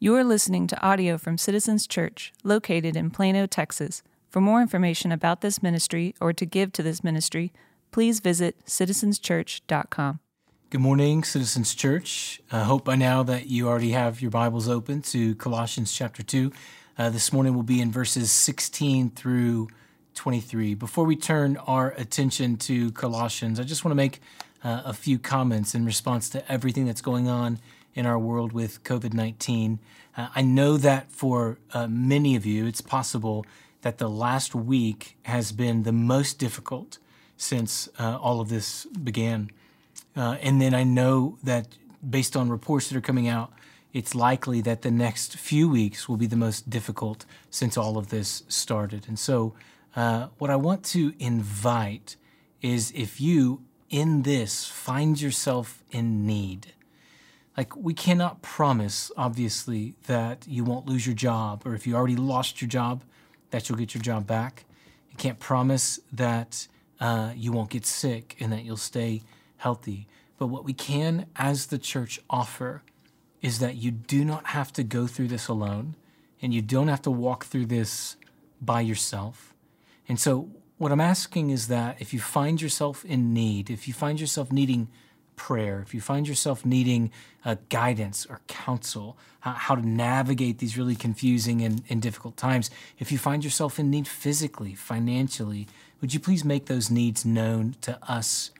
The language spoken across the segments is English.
You are listening to audio from Citizens Church, located in Plano, Texas. For more information about this ministry or to give to this ministry, please visit citizenschurch.com. Good morning, Citizens Church. I hope by now that you already have your Bibles open to Colossians chapter 2. Uh, this morning we'll be in verses 16 through 23. Before we turn our attention to Colossians, I just want to make uh, a few comments in response to everything that's going on in our world with COVID 19. Uh, I know that for uh, many of you, it's possible that the last week has been the most difficult since uh, all of this began. Uh, and then I know that based on reports that are coming out, it's likely that the next few weeks will be the most difficult since all of this started. And so, uh, what I want to invite is if you in this find yourself in need, like we cannot promise, obviously, that you won't lose your job, or if you already lost your job, that you'll get your job back. You can't promise that uh, you won't get sick and that you'll stay healthy. But what we can, as the church, offer is that you do not have to go through this alone and you don't have to walk through this by yourself. And so, what I'm asking is that if you find yourself in need, if you find yourself needing prayer, if you find yourself needing uh, guidance or counsel, how, how, to navigate these really confusing and, and difficult times, if you find yourself in need physically, financially, would you please make those needs known to us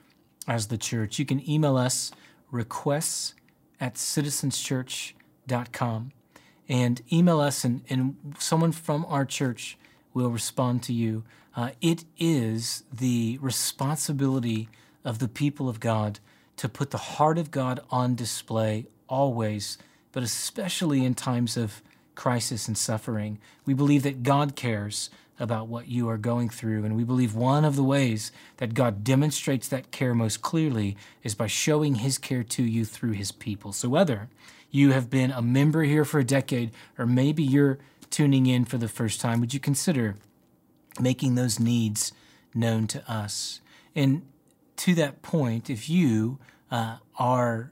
as the church? You can email us requests at citizenschurch.com and email us, and, and someone from our church will respond to you. Uh, it is the responsibility of the people of God to put the heart of God on display always, but especially in times of crisis and suffering. We believe that God cares about what you are going through, and we believe one of the ways that God demonstrates that care most clearly is by showing his care to you through his people. So whether you have been a member here for a decade, or maybe you're tuning in for the first time, would you consider making those needs known to us? And to that point, if you uh, are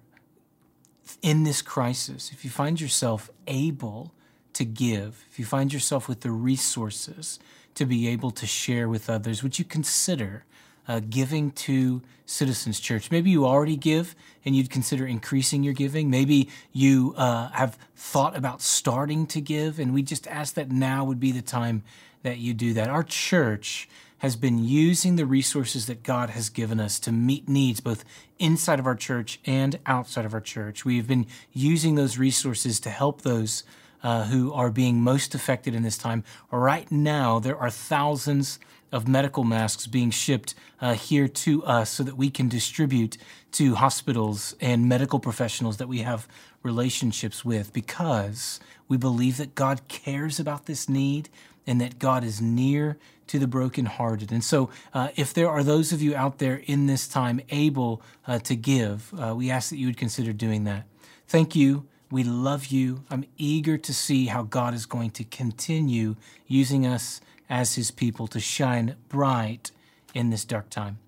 in this crisis, if you find yourself able to give, if you find yourself with the resources to be able to share with others, would you consider uh, giving to Citizens Church. Maybe you already give and you'd consider increasing your giving. Maybe you uh, have thought about starting to give, and we just ask that now would be the time that you do that. Our church has been using the resources that God has given us to meet needs both inside of our church and outside of our church. We've been using those resources to help those uh, who are being most affected in this time. Right now, there are thousands of medical masks being shipped uh, here to us so that we can distribute to hospitals and medical professionals that we have relationships with because we believe that God cares about this need and that God is near to the brokenhearted. And so, uh, if there are those of you out there in this time able uh, to give, uh, we ask that you would consider doing that. Thank you. We love you. I'm eager to see how God is going to continue using us as his people to shine bright in this dark time.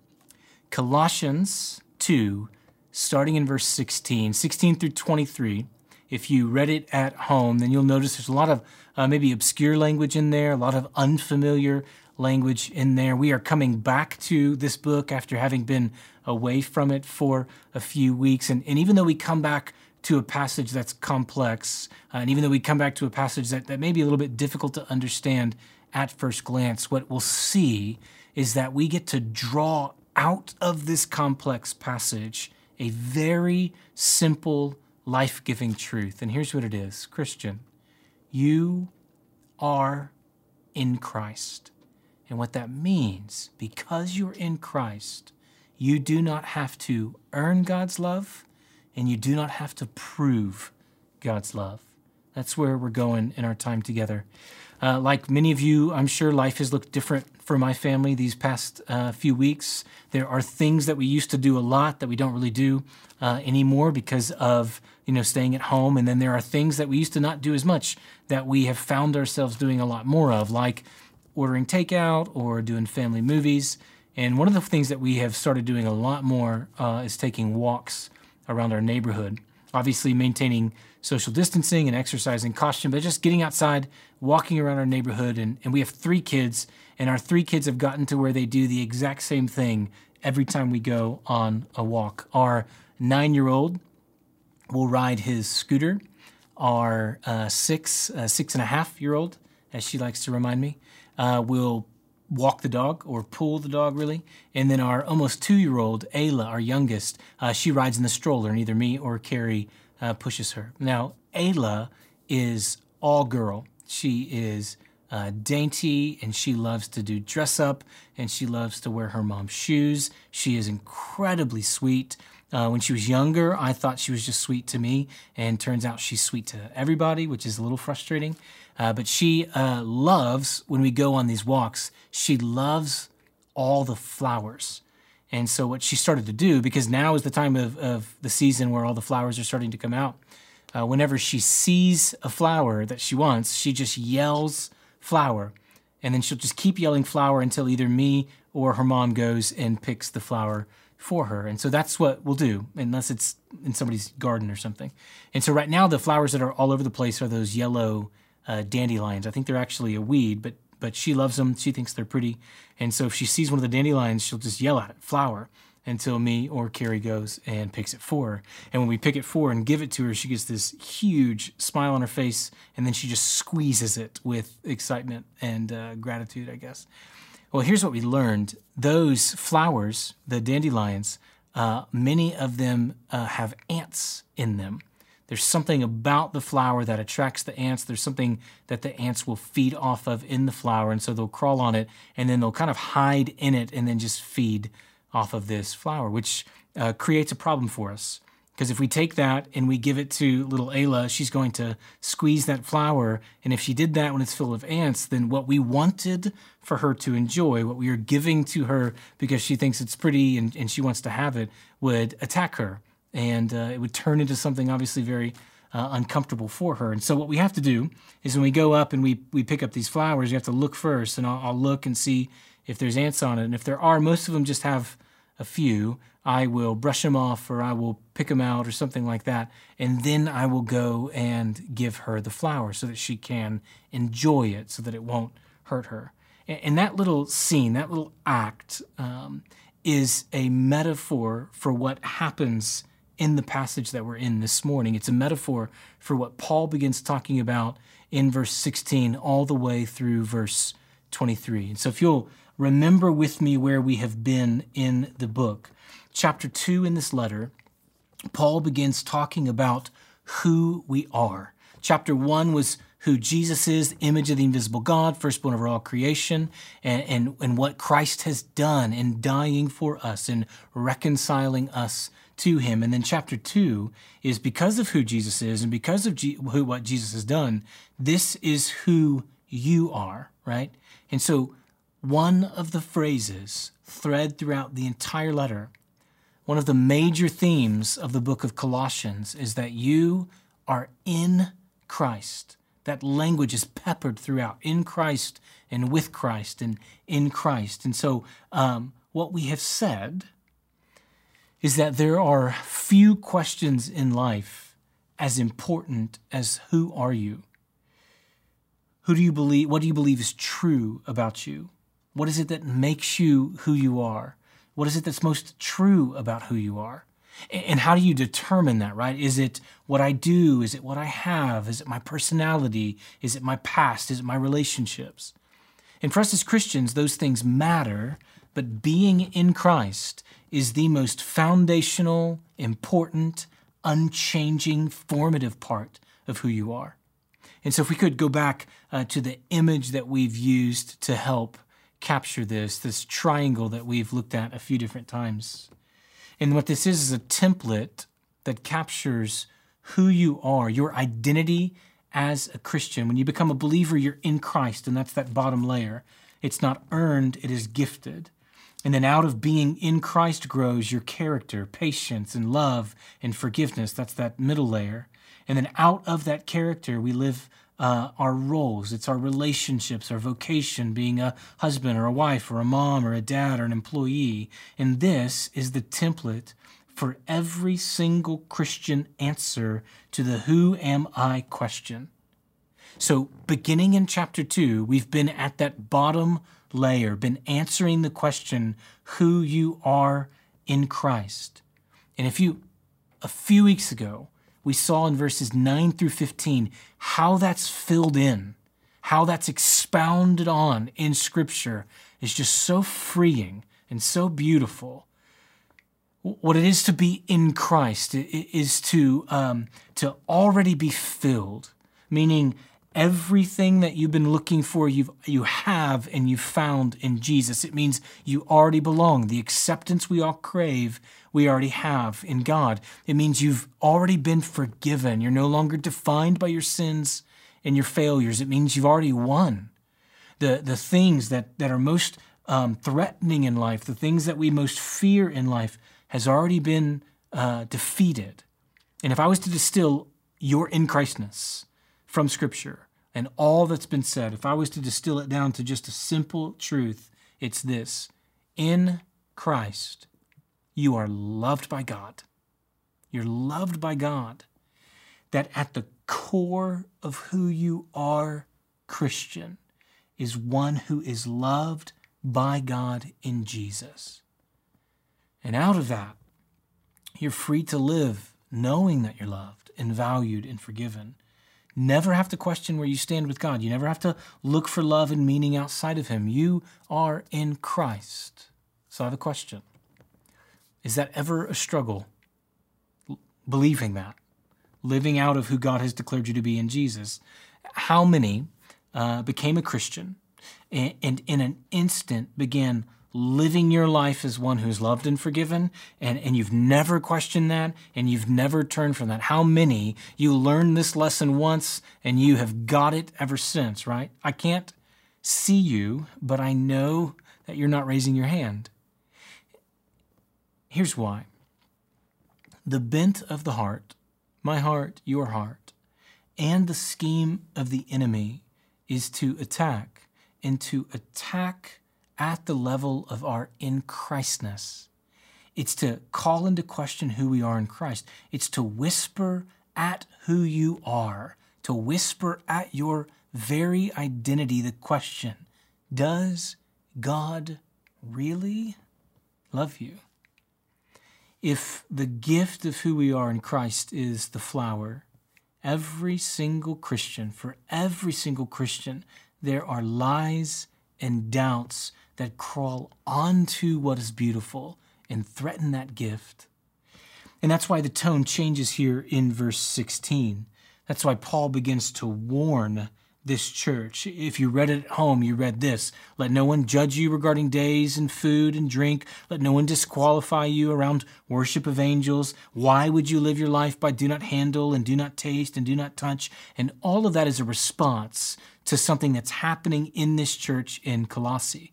Colossians 2, starting in verse 16, 16 through 23. If you read it at home, then you'll notice there's a lot of uh, maybe obscure language in there, a lot of unfamiliar language in there. We are coming back to this book after having been away from it for a few weeks. And, and even though we come back to a passage that's complex, uh, and even though we come back to a passage that, that may be a little bit difficult to understand at first glance, what we'll see is that we get to draw out of this complex passage a very simple, life giving truth. And here's what it is Christian, you are in Christ. And what that means, because you're in Christ, you do not have to earn God's love and you do not have to prove God's love. That's where we're going in our time together. Uh, like many of you, I'm sure life has looked different for my family these past uh, few weeks. There are things that we used to do a lot that we don't really do uh, anymore because of you know staying at home, and then there are things that we used to not do as much that we have found ourselves doing a lot more of, like ordering takeout or doing family movies. And one of the things that we have started doing a lot more uh, is taking walks around our neighborhood. Obviously, maintaining social distancing and exercising caution, but just getting outside, walking around our neighborhood. And, and we have three kids, and our three kids have gotten to where they do the exact same thing every time we go on a walk. Our nine year old will ride his scooter. Our uh, six, uh, six and a half year old, as she likes to remind me, uh, will walk the dog or pull the dog really. And then our almost two year old, Ayla, our youngest, uh, she rides in the stroller, and either me or Carrie uh, pushes her. Now, Ayla is all girl. She is uh, dainty and she loves to do dress up and she loves to wear her mom's shoes. She is incredibly sweet. Uh, when she was younger, I thought she was just sweet to me, and turns out she's sweet to everybody, which is a little frustrating. Uh, but she uh, loves, when we go on these walks, she loves all the flowers. And so, what she started to do, because now is the time of, of the season where all the flowers are starting to come out, uh, whenever she sees a flower that she wants, she just yells flower. And then she'll just keep yelling flower until either me or her mom goes and picks the flower for her. And so that's what we'll do, unless it's in somebody's garden or something. And so right now, the flowers that are all over the place are those yellow uh, dandelions. I think they're actually a weed, but but she loves them. She thinks they're pretty. And so if she sees one of the dandelions, she'll just yell at it, flower, until me or Carrie goes and picks it for her. And when we pick it for and give it to her, she gets this huge smile on her face, and then she just squeezes it with excitement and uh, gratitude, I guess. Well, here's what we learned those flowers, the dandelions, uh, many of them uh, have ants in them. There's something about the flower that attracts the ants. There's something that the ants will feed off of in the flower. And so they'll crawl on it and then they'll kind of hide in it and then just feed off of this flower, which uh, creates a problem for us. Because if we take that and we give it to little Ayla, she's going to squeeze that flower. And if she did that when it's full of ants, then what we wanted for her to enjoy, what we are giving to her because she thinks it's pretty and, and she wants to have it, would attack her. And uh, it would turn into something obviously very uh, uncomfortable for her. And so what we have to do is when we go up and we, we pick up these flowers, you have to look first. And I'll, I'll look and see if there's ants on it. And if there are, most of them just have a few. I will brush them off or I will pick them out or something like that. And then I will go and give her the flower so that she can enjoy it so that it won't hurt her. And that little scene, that little act, um, is a metaphor for what happens in the passage that we're in this morning. It's a metaphor for what Paul begins talking about in verse 16 all the way through verse 23. And so if you'll remember with me where we have been in the book, chapter 2 in this letter, Paul begins talking about who we are. Chapter 1 was who Jesus is, image of the invisible God, firstborn over all creation, and, and, and what Christ has done in dying for us and reconciling us to him. And then chapter 2 is because of who Jesus is and because of G- who, what Jesus has done, this is who you are, right? And so one of the phrases thread throughout the entire letter one of the major themes of the book of Colossians is that you are in Christ. That language is peppered throughout in Christ and with Christ and in Christ. And so, um, what we have said is that there are few questions in life as important as who are you? Who do you believe? What do you believe is true about you? What is it that makes you who you are? What is it that's most true about who you are? And how do you determine that, right? Is it what I do? Is it what I have? Is it my personality? Is it my past? Is it my relationships? And for us as Christians, those things matter, but being in Christ is the most foundational, important, unchanging, formative part of who you are. And so, if we could go back uh, to the image that we've used to help capture this, this triangle that we've looked at a few different times. And what this is is a template that captures who you are, your identity as a Christian. When you become a believer, you're in Christ, and that's that bottom layer. It's not earned, it is gifted. And then out of being in Christ grows your character, patience, and love and forgiveness. That's that middle layer. And then out of that character, we live uh, our roles, it's our relationships, our vocation, being a husband or a wife or a mom or a dad or an employee. And this is the template for every single Christian answer to the who am I question. So, beginning in chapter 2, we've been at that bottom layer, been answering the question who you are in Christ. And if you, a few weeks ago, we saw in verses 9 through 15 how that's filled in, how that's expounded on in Scripture is just so freeing and so beautiful. What it is to be in Christ is to, um, to already be filled, meaning everything that you've been looking for you've you have and you've found in Jesus. It means you already belong. The acceptance we all crave, we already have in God. It means you've already been forgiven. You're no longer defined by your sins and your failures. It means you've already won. The the things that that are most um, threatening in life, the things that we most fear in life, has already been uh, defeated. And if I was to distill your in Christness from Scripture and all that's been said, if I was to distill it down to just a simple truth, it's this In Christ, you are loved by God. You're loved by God. That at the core of who you are, Christian, is one who is loved by God in Jesus. And out of that, you're free to live knowing that you're loved and valued and forgiven never have to question where you stand with God. You never have to look for love and meaning outside of Him. You are in Christ. So I have a question Is that ever a struggle? Believing that, living out of who God has declared you to be in Jesus. How many uh, became a Christian and, and in an instant began living your life as one who's loved and forgiven, and, and you've never questioned that, and you've never turned from that. How many you learned this lesson once and you have got it ever since, right? I can't see you, but I know that you're not raising your hand. Here's why the bent of the heart, my heart, your heart, and the scheme of the enemy is to attack and to attack at the level of our in Christness. It's to call into question who we are in Christ. It's to whisper at who you are, to whisper at your very identity the question Does God really love you? If the gift of who we are in Christ is the flower, every single Christian, for every single Christian, there are lies and doubts that crawl onto what is beautiful and threaten that gift. And that's why the tone changes here in verse 16. That's why Paul begins to warn this church. If you read it at home, you read this Let no one judge you regarding days and food and drink. Let no one disqualify you around worship of angels. Why would you live your life by do not handle and do not taste and do not touch? And all of that is a response to something that's happening in this church in Colossae.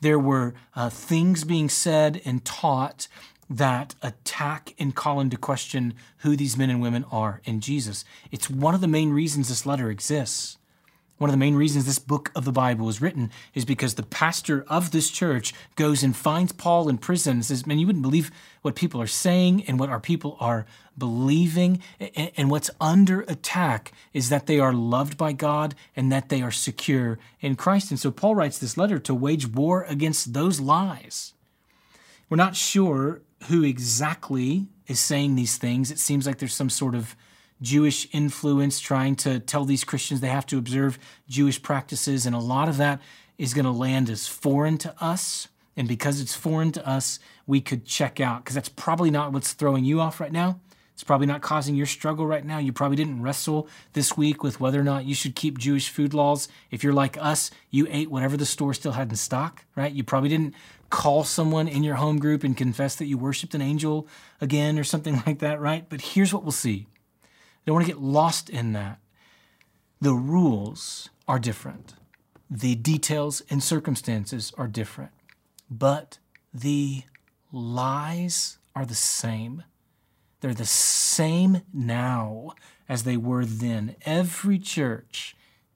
There were uh, things being said and taught that attack and call into question who these men and women are in Jesus. It's one of the main reasons this letter exists. One of the main reasons this book of the Bible is written is because the pastor of this church goes and finds Paul in prison and says, Man, you wouldn't believe what people are saying and what our people are believing. And what's under attack is that they are loved by God and that they are secure in Christ. And so Paul writes this letter to wage war against those lies. We're not sure who exactly is saying these things. It seems like there's some sort of Jewish influence, trying to tell these Christians they have to observe Jewish practices. And a lot of that is going to land as foreign to us. And because it's foreign to us, we could check out because that's probably not what's throwing you off right now. It's probably not causing your struggle right now. You probably didn't wrestle this week with whether or not you should keep Jewish food laws. If you're like us, you ate whatever the store still had in stock, right? You probably didn't call someone in your home group and confess that you worshiped an angel again or something like that, right? But here's what we'll see I don't want to get lost in that. The rules are different, the details and circumstances are different, but the lies are the same. They're the same now as they were then. Every church,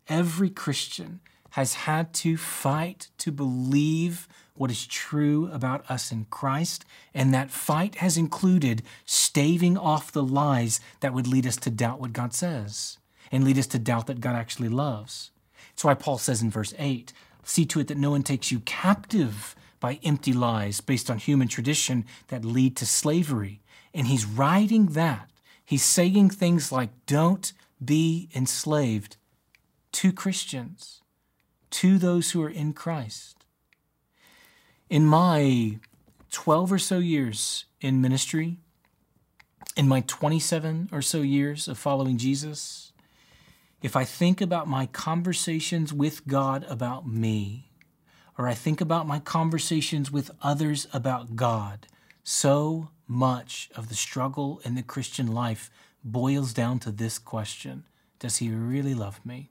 every Christian has had to fight to believe what is true about us in Christ, and that fight has included staving off the lies that would lead us to doubt what God says and lead us to doubt that God actually loves. That's why Paul says in verse 8 see to it that no one takes you captive by empty lies based on human tradition that lead to slavery. And he's writing that. He's saying things like, don't be enslaved to Christians, to those who are in Christ. In my 12 or so years in ministry, in my 27 or so years of following Jesus, if I think about my conversations with God about me, or I think about my conversations with others about God, so much of the struggle in the Christian life boils down to this question Does He really love me?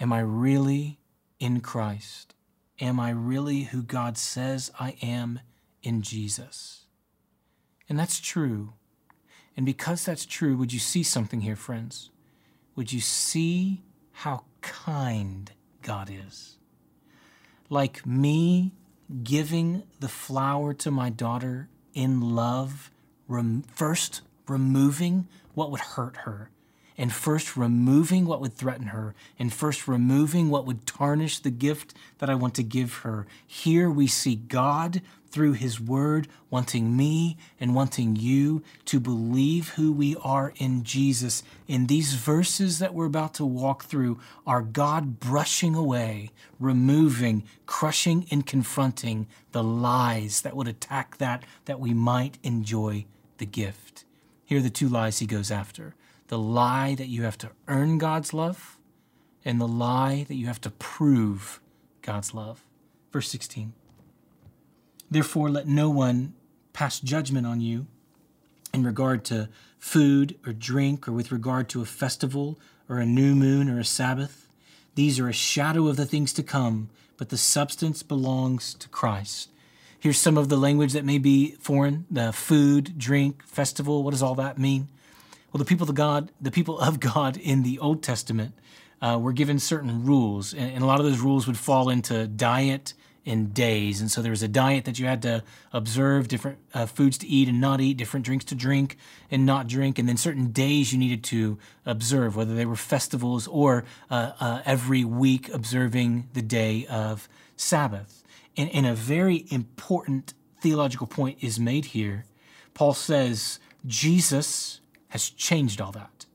Am I really in Christ? Am I really who God says I am in Jesus? And that's true. And because that's true, would you see something here, friends? Would you see how kind God is? Like me giving the flower to my daughter in love, rem- first removing what would hurt her and first removing what would threaten her, and first removing what would tarnish the gift that I want to give her. Here we see God through His Word wanting me and wanting you to believe who we are in Jesus. In these verses that we're about to walk through, are God brushing away, removing, crushing, and confronting the lies that would attack that, that we might enjoy the gift. Here are the two lies He goes after the lie that you have to earn God's love and the lie that you have to prove God's love. Verse 16. Therefore, let no one pass judgment on you in regard to food or drink or with regard to a festival or a new moon or a Sabbath. These are a shadow of the things to come, but the substance belongs to Christ. Here's some of the language that may be foreign the food, drink, festival. What does all that mean? Well, the people of God, the people of God in the Old Testament, uh, were given certain rules, and, and, a lot of those rules would fall into diet and days. And so there was a diet that you had to observe, different uh, foods to eat and not eat, different drinks to drink and not drink, and then certain days you needed to observe, whether they were festivals or uh, uh every week observing the day of Sabbath. And, and a very important theological point is made here. Paul says Jesus has changed all that.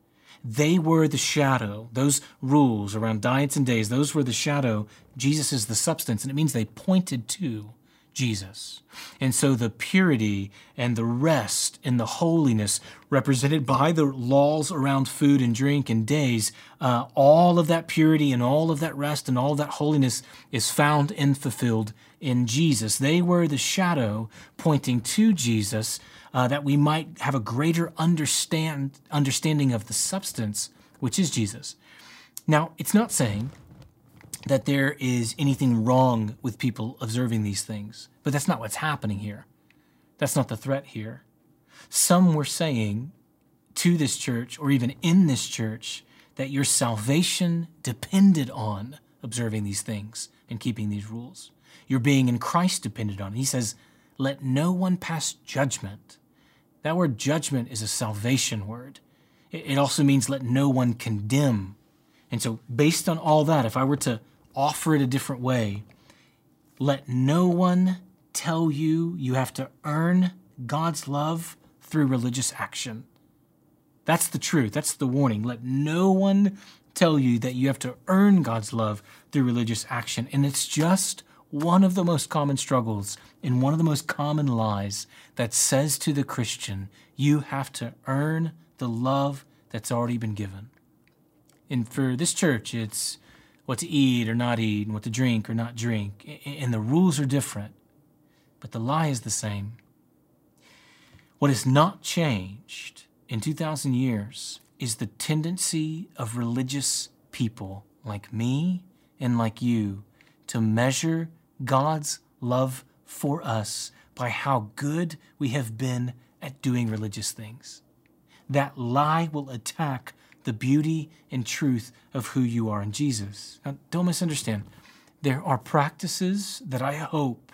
They were the shadow. Those rules around diets and days, those were the shadow. Jesus is the substance, and it means they pointed to Jesus. And so the purity and the rest and the holiness represented by the laws around food and drink and days, uh, all of that purity and all of that rest and all that holiness is found and fulfilled in Jesus. They were the shadow pointing to Jesus uh, that we might have a greater understand, understanding of the substance, which is Jesus. Now, it's not saying that there is anything wrong with people observing these things, but that's not what's happening here. That's not the threat here. Some were saying to this church, or even in this church, that your salvation depended on observing these things and keeping these rules. Your being in Christ depended on. it. He says, Let no one pass judgment that word judgment is a salvation word. It also means let no one condemn. And so, based on all that, if I were to offer it a different way, let no one tell you you have to earn God's love through religious action. That's the truth. That's the warning. Let no one tell you that you have to earn God's love through religious action. And it's just one of the most common struggles and one of the most common lies that says to the Christian, you have to earn the love that's already been given. And for this church, it's what to eat or not eat, and what to drink or not drink. And the rules are different, but the lie is the same. What has not changed in 2,000 years is the tendency of religious people like me and like you to measure God's love for us by how good we have been at doing religious things. That lie will attack the beauty and truth of who you are in Jesus. Now, don't misunderstand. There are practices that I hope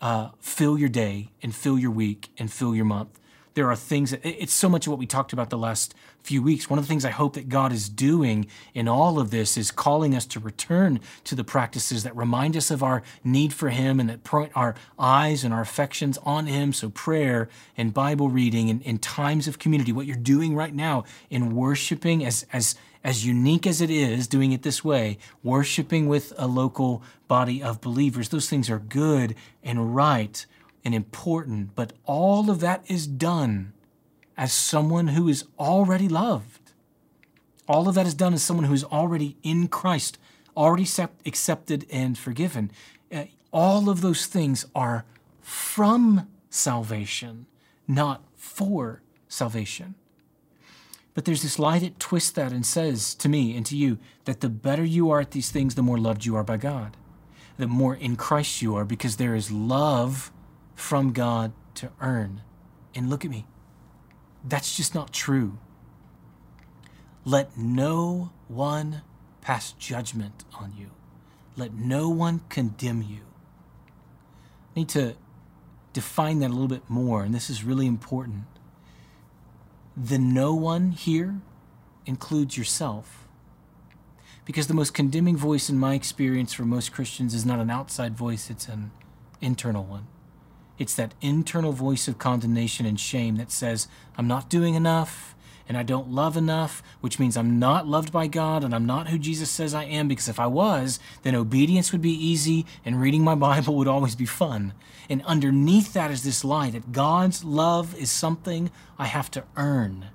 uh, fill your day and fill your week and fill your month. There are things that it's so much of what we talked about the last few weeks. One of the things I hope that God is doing in all of this is calling us to return to the practices that remind us of our need for Him and that point our eyes and our affections on Him. So, prayer and Bible reading and, and times of community, what you're doing right now in worshiping as, as, as unique as it is, doing it this way, worshiping with a local body of believers, those things are good and right and important, but all of that is done as someone who is already loved. All of that is done as someone who is already in Christ, already accepted and forgiven. Uh, all of those things are from salvation, not for salvation. But there's this lie that twists that and says to me and to you that the better you are at these things, the more loved you are by God. The more in Christ you are because there is love from God to earn. And look at me. That's just not true. Let no one pass judgment on you. Let no one condemn you. I need to define that a little bit more, and this is really important. The no one here includes yourself. Because the most condemning voice in my experience for most Christians is not an outside voice, it's an internal one. It's that internal voice of condemnation and shame that says, I'm not doing enough and I don't love enough, which means I'm not loved by God and I'm not who Jesus says I am, because if I was, then obedience would be easy and reading my Bible would always be fun. And underneath that is this lie that God's love is something I have to earn.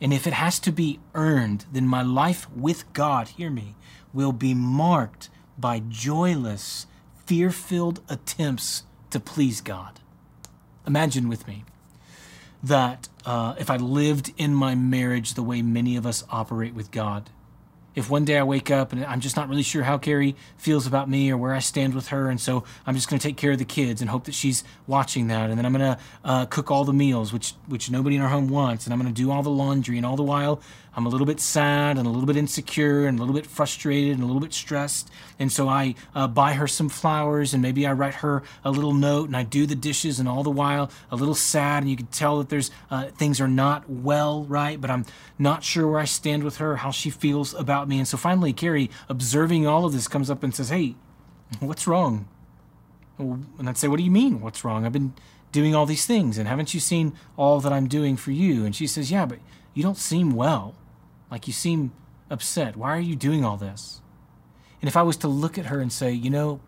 And if it has to be earned, then my life with God, hear me, will be marked by joyless, fear filled attempts to please God. Imagine with me that uh, if I lived in my marriage the way many of us operate with God, if one day I wake up and I'm just not really sure how Carrie feels about me or where I stand with her, and so I'm just going to take care of the kids and hope that she's watching that, and then I'm going to uh, cook all the meals, which which nobody in our home wants, and I'm going to do all the laundry, and all the while I'm a little bit sad and a little bit insecure and a little bit frustrated and a little bit stressed. And so I uh, buy her some flowers and maybe I write her a little note and I do the dishes and all the while a little sad. And you can tell that there's uh, things are not well, right? But I'm not sure where I stand with her, how she feels about me. And so finally, Carrie, observing all of this, comes up and says, Hey, what's wrong? And I'd say, What do you mean, what's wrong? I've been doing all these things and haven't you seen all that I'm doing for you? And she says, Yeah, but you don't seem well. Like you seem upset. Why are you doing all this? And if I was to look at her and say, you know,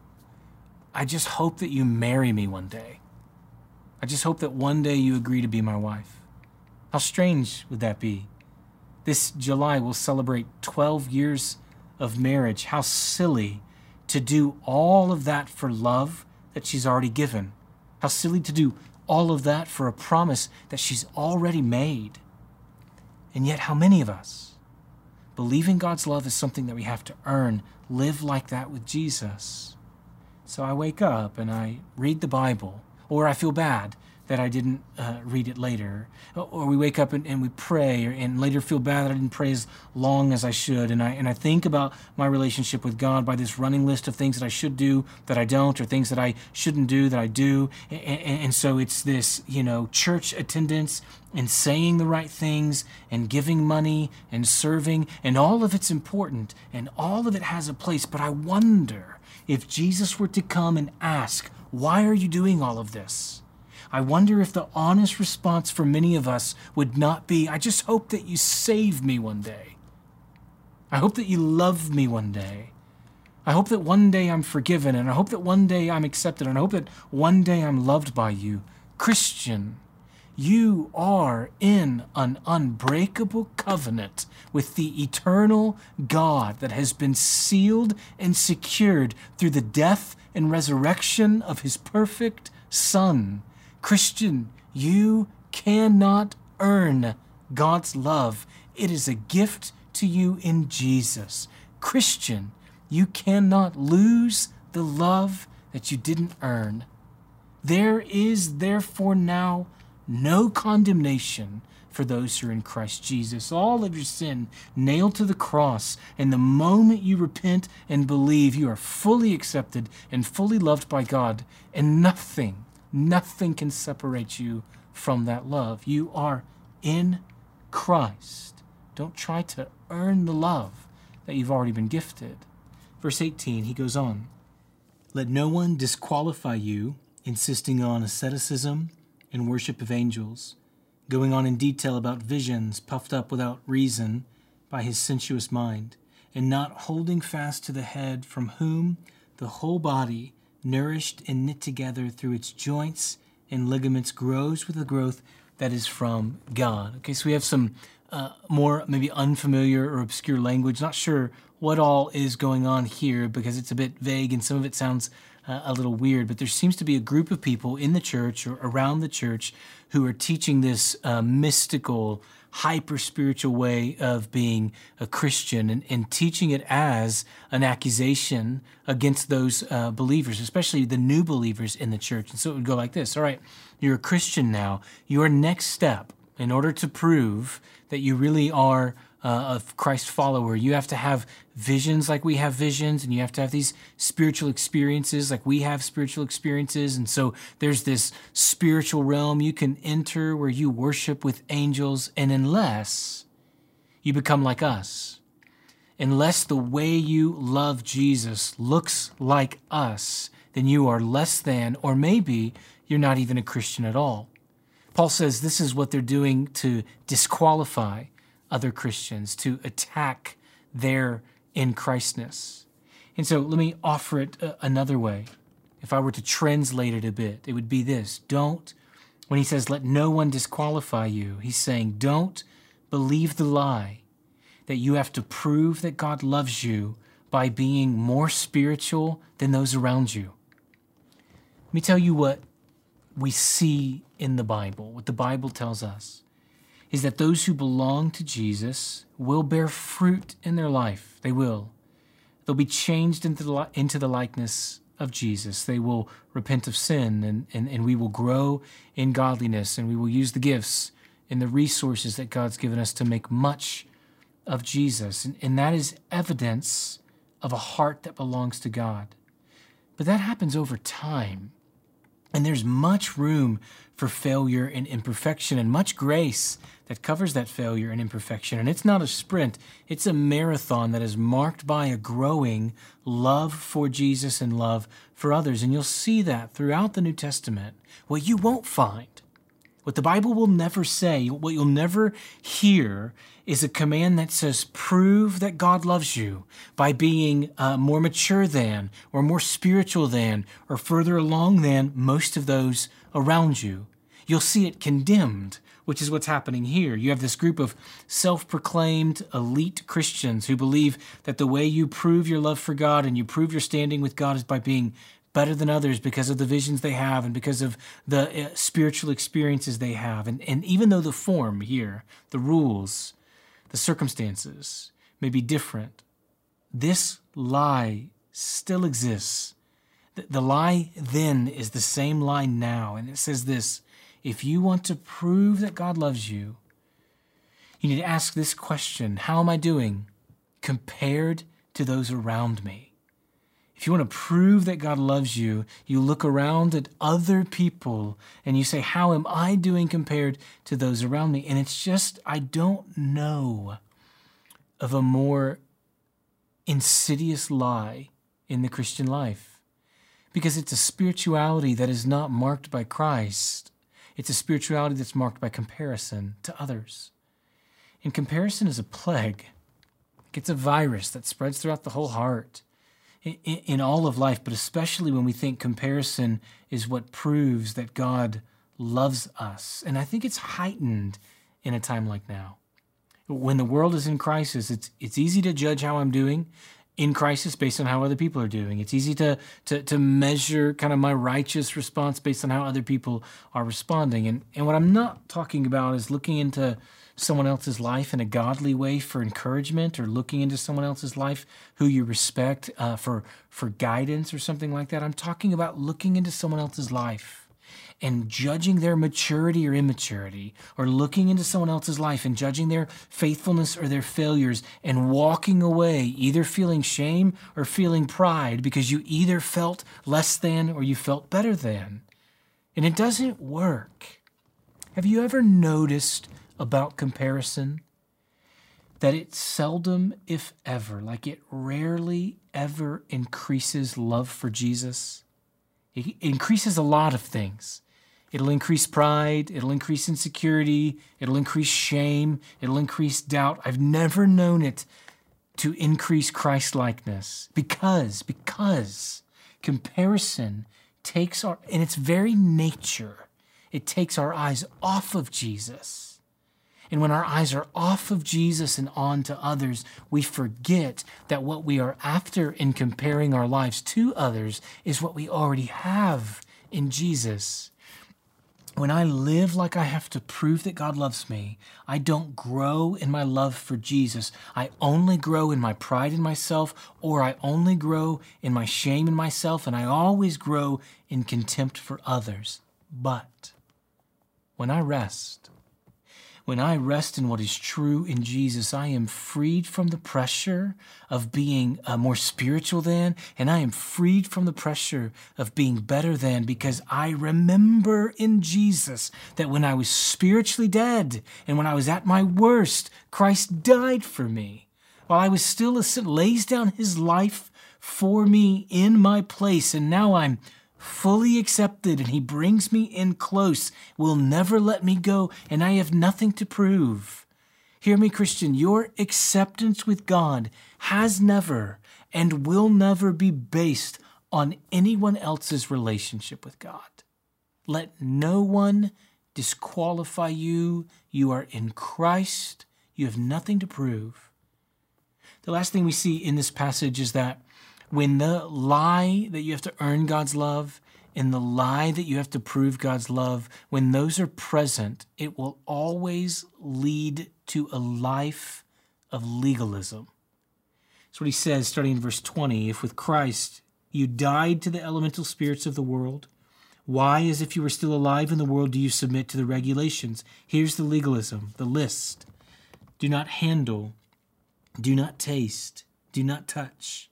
I just hope that you marry me one day. I just hope that one day you agree to be my wife. How strange would that be? This July we'll celebrate 12 years of marriage. How silly to do all of that for love that she's already given. How silly to do all of that for a promise that she's already made. And yet, how many of us believe in God's love is something that we have to earn, live like that with Jesus? So I wake up and I read the Bible, or I feel bad that I didn't uh, read it later. Or we wake up and, and we pray and later feel bad that I didn't pray as long as I should. And I, and I think about my relationship with God by this running list of things that I should do that I don't, or things that I shouldn't do that I do. And, and, and so it's this, you know, church attendance and saying the right things and giving money and serving, and all of it's important and all of it has a place. But I wonder if Jesus were to come and ask, Why are you doing all of this? I wonder if the honest response for many of us would not be, I just hope that you save me one day. I hope that you love me one day. I hope that one day I'm forgiven, and I hope that one day I'm accepted, and I hope that one day I'm loved by you. Christian, you are in an unbreakable covenant with the eternal God that has been sealed and secured through the death and resurrection of his perfect Son. Christian, you cannot earn God's love. It is a gift to you in Jesus. Christian, you cannot lose the love that you didn't earn. There is therefore now no condemnation for those who are in Christ Jesus. All of your sin nailed to the cross. And the moment you repent and believe, you are fully accepted and fully loved by God. And nothing, nothing can separate you from that love. You are in Christ. Don't try to earn the love that you've already been gifted. Verse 18, he goes on Let no one disqualify you, insisting on asceticism and worship of angels going on in detail about visions puffed up without reason by his sensuous mind, and not holding fast to the head, from whom the whole body, nourished and knit together through its joints and ligaments, grows with the growth that is from God. Okay, so we have some uh, more maybe unfamiliar or obscure language. Not sure what all is going on here because it's a bit vague and some of it sounds uh, a little weird, but there seems to be a group of people in the church or around the church who are teaching this uh, mystical, hyper spiritual way of being a Christian and, and, teaching it as an accusation against those uh, believers, especially the new believers in the church. And so it would go like this All right, you're a Christian now. Your next step, in order to prove that you really are uh, a Christ follower. You have to have visions like we have visions, and you have to have these spiritual experiences like we have spiritual experiences. And so there's this spiritual realm you can enter where you worship with angels, and unless you become like us, unless the way you love Jesus looks like us, then you are less than, or maybe you're not even a Christian at all. Paul says this is what they're doing to disqualify other Christians, to attack their in Christness. And so let me offer it uh, another way. If I were to translate it a bit, it would be this Don't, when he says, let no one disqualify you, he's saying, don't believe the lie that you have to prove that God loves you by being more spiritual than those around you. Let me tell you what we see in the Bible, what the Bible tells us is that those who belong to Jesus will bear fruit in their life. They will. They'll be changed into the, into the likeness of Jesus. They will repent of sin, and, and, and we will grow in godliness, and we will use the gifts and the resources that God's given us to make much of Jesus. And, and that is evidence of a heart that belongs to God. But that happens over time. And there's much room for failure and imperfection and much grace that covers that failure and imperfection. And it's not a sprint, it's a marathon that is marked by a growing love for Jesus and love for others. And you'll see that throughout the New Testament. What you won't find, what the Bible will never say, what you'll never hear is a command that says, prove that God loves you by being uh, more mature than, or more spiritual than, or further along than most of those around you. You'll see it condemned, which is what's happening here. You have this group of self proclaimed elite Christians who believe that the way you prove your love for God and you prove your standing with God is by being better than others because of the visions they have and because of the uh, spiritual experiences they have. And, and even though the form here, the rules, the circumstances may be different, this lie still exists. The, the lie then is the same lie now. And it says this if you want to prove that God loves you, you need to ask this question How am I doing compared to those around me? If you want to prove that God loves you, you look around at other people and you say, How am I doing compared to those around me? And it's just, I don't know of a more insidious lie in the Christian life because it's a spirituality that is not marked by Christ. It's a spirituality that's marked by comparison to others. And comparison is a plague. It's a virus that spreads throughout the whole heart in all of life, but especially when we think comparison is what proves that God loves us. And I think it's heightened in a time like now. When the world is in crisis, it's, it's easy to judge how I'm doing in crisis based on how other people are doing. It's easy to, to, to measure kind of my righteous response based on how other people are responding. And, and what I'm not talking about is looking into someone else's life in a godly way for encouragement or looking into someone else's life who you respect uh, for, for guidance or something like that. I'm talking about looking into someone else's life and judging their maturity or immaturity, or looking into someone else's life and judging their faithfulness or their failures, and walking away either feeling shame or feeling pride because you either felt less than or you felt better than. And it doesn't work. Have you ever noticed about comparison that it seldom, if ever, like it rarely ever increases love for Jesus? It increases a lot of things. It'll increase pride, it'll increase insecurity, it'll increase shame, it'll increase doubt. I've never known it to increase Christ likeness because, because comparison takes our, in its very nature, it takes our eyes off of Jesus. And when our eyes are off of Jesus and on to others, we forget that what we are after in comparing our lives to others is what we already have in Jesus. When I live like I have to prove that God loves me, I don't grow in my love for Jesus. I only grow in my pride in myself, or I only grow in my shame in myself, and I always grow in contempt for others. But when I rest, when I rest in what is true in Jesus, I am freed from the pressure of being uh, more spiritual than, and I am freed from the pressure of being better than because I remember in Jesus that when I was spiritually dead and when I was at my worst, Christ died for me. While I was still a sin, lays down his life for me in my place, and now I'm fully accepted, and He brings me in close, will never let me go, and I have nothing to prove. Hear me, Christian, your acceptance with God has never and will never be based on anyone else's relationship with God. Let no one disqualify you. You are in Christ. You have nothing to prove. The last thing we see in this passage is that when the lie that you have to earn God's love and the lie that you have to prove God's love, when those are present, it will always lead to a life of legalism. That's what he says starting in verse 20. If with Christ you died to the elemental spirits of the world, why, as if you were still alive in the world, do you submit to the regulations? Here's the legalism, the list. Do not handle, do not taste, do not touch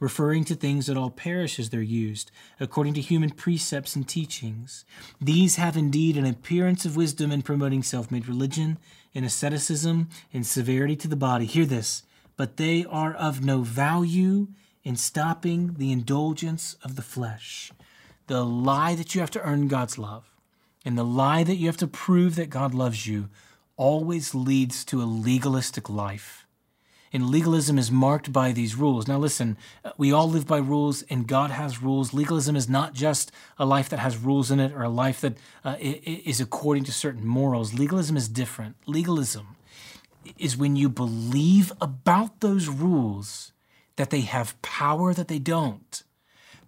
referring to things that all perish as they're used, according to human precepts and teachings. These have indeed an appearance of wisdom in promoting self made religion, in asceticism, in severity to the body. Hear this, but they are of no value in stopping the indulgence of the flesh. The lie that you have to earn God's love, and the lie that you have to prove that God loves you, always leads to a legalistic life and legalism is marked by these rules. Now, listen, we all live by rules, and God has rules. Legalism is not just a life that has rules in it or a life that uh, is according to certain morals. Legalism is different. Legalism is when you believe about those rules that they have power that they don't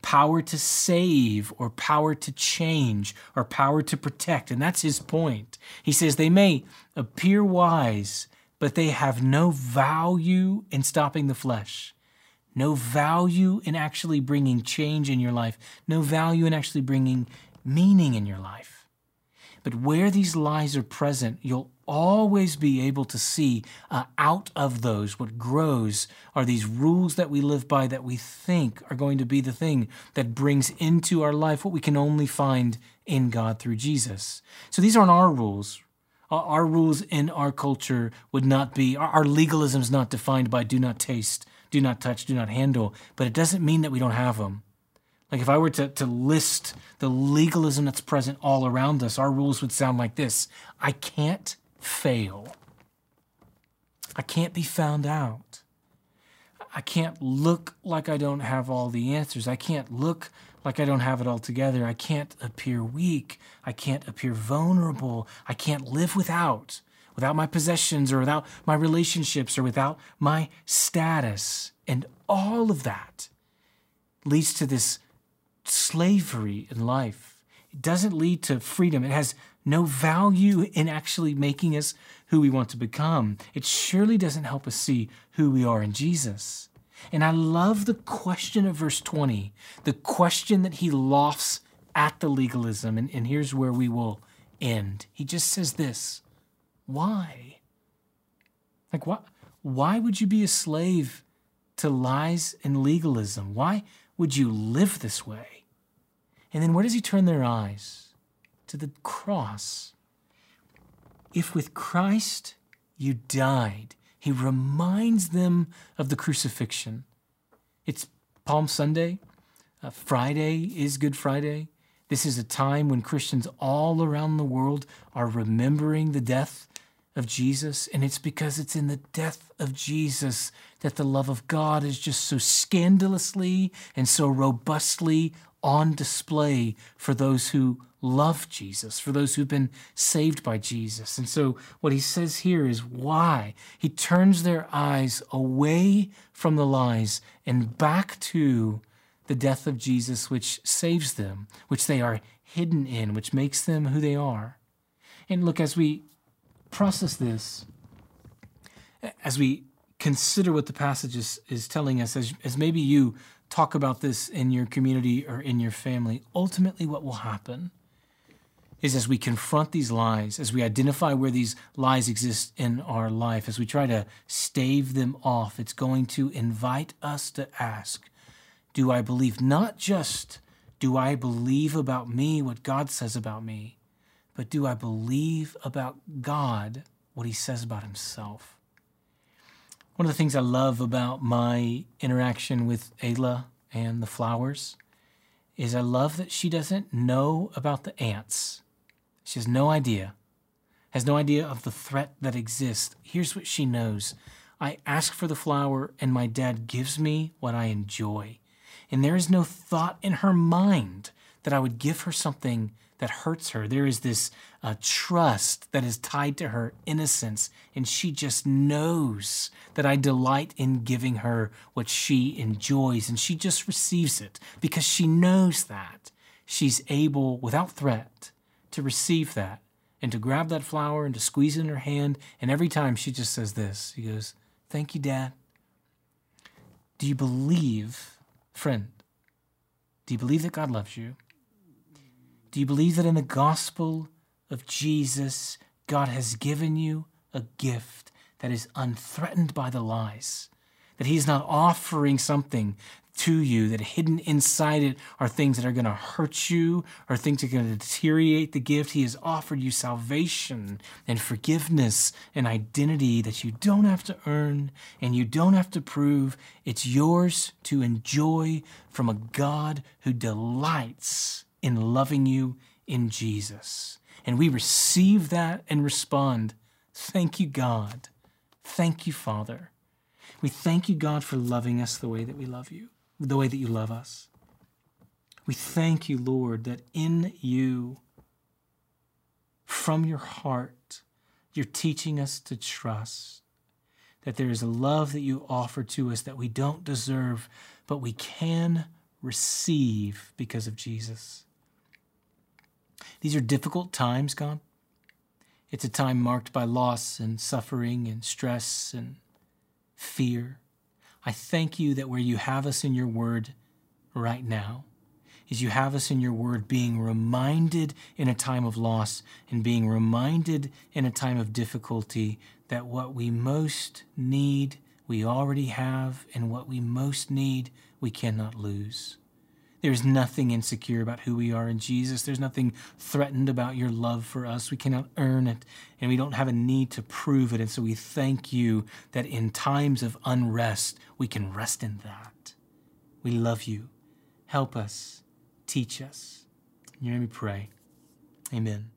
power to save or power to change or power to protect. And that's his point. He says they may appear wise, but they have no value in stopping the flesh, no value in actually bringing change in your life, no value in actually bringing meaning in your life. But where these lies are present, you'll always be able to see uh, out of those what grows are these rules that we live by that we think are going to be the thing that brings into our life what we can only find in God through Jesus. So these aren't our rules, our rules in our culture would not be, our legalism is not defined by do not taste, do not touch, do not handle, but it doesn't mean that we don't have them. Like if I were to, to list the legalism that's present all around us, our rules would sound like this I can't fail. I can't be found out. I can't look like I don't have all the answers. I can't look like I don't have it all together. I can't appear weak. I can't appear vulnerable. I can't live without, without my possessions or without my relationships or without my status. And all of that leads to this slavery in life. It doesn't lead to freedom. It has no value in actually making us who we want to become. It surely doesn't help us see who we are in Jesus. And I love the question of verse 20, the question that he lofts at the legalism, and, and here's where we will end. He just says this Why? Like, what? Why would you be a slave to lies and legalism? Why would you live this way? And then where does he turn their eyes? To the cross. If with Christ you died, he reminds them of the crucifixion. It's Palm Sunday. Uh, Friday is Good Friday. This is a time when Christians all around the world are remembering the death of Jesus. And it's because it's in the death of Jesus that the love of God is just so scandalously and so robustly on display for those who love Jesus, for those who've been saved by Jesus. And so, what he says here is why he turns their eyes away from the lies and back to the death of Jesus, which saves them, which they are hidden in, which makes them who they are. And look, as we process this, as we consider what the passage is, is telling us, as, as maybe you talk about this in your community or in your family, ultimately what will happen is as we confront these lies, as we identify where these lies exist in our life, as we try to stave them off, it's going to invite us to ask do I believe not just do I believe about me what God says about me, but do I believe about God what he says about himself? One of the things I love about my interaction with Ayla and the flowers is I love that she doesn't know about the ants. She has no idea, has no idea of the threat that exists. Here's what she knows I ask for the flower, and my dad gives me what I enjoy and there is no thought in her mind that I would give her something that hurts her. There is this uh, trust that is tied to her innocence, and she just knows that I delight in giving her what she enjoys, and she just receives it because she knows that. She's able, without threat, to receive that and to grab that flower and to squeeze it in her hand. And every time she just says this, she goes, Thank you, Dad. Do you believe Friend, do you believe that God loves you? Do you believe that in the gospel of Jesus, God has given you a gift that is unthreatened by the lies? That He is not offering something to you, that hidden inside it are things that are going to hurt you or things that are going to deteriorate the gift. He has offered you salvation and forgiveness and identity that you don't have to earn and you don't have to prove. It's yours to enjoy from a God who delights in loving you in Jesus. And we receive that and respond, Thank you, God. Thank you, Father. We thank you, God, for loving us the way that we love you the way that you love us. We thank you, Lord, that in you, from your heart, you're teaching us to trust, that there is a love that you offer to us that we don't deserve, but we can receive because of Jesus. These are difficult times, God. It's a time marked by loss and suffering and stress and fear. I thank you that where you have us in your word right now is you have us in your word being reminded in a time of loss and being reminded in a time of difficulty that what we most need, we already have, and what we most need, we cannot lose. There's nothing insecure about who we are in Jesus. There's nothing threatened about your love for us. We cannot earn it, and we don't have a need to prove it. And so we thank you that in times of unrest, we can rest in that. We love you. Help us, teach us. In your name we pray. Amen.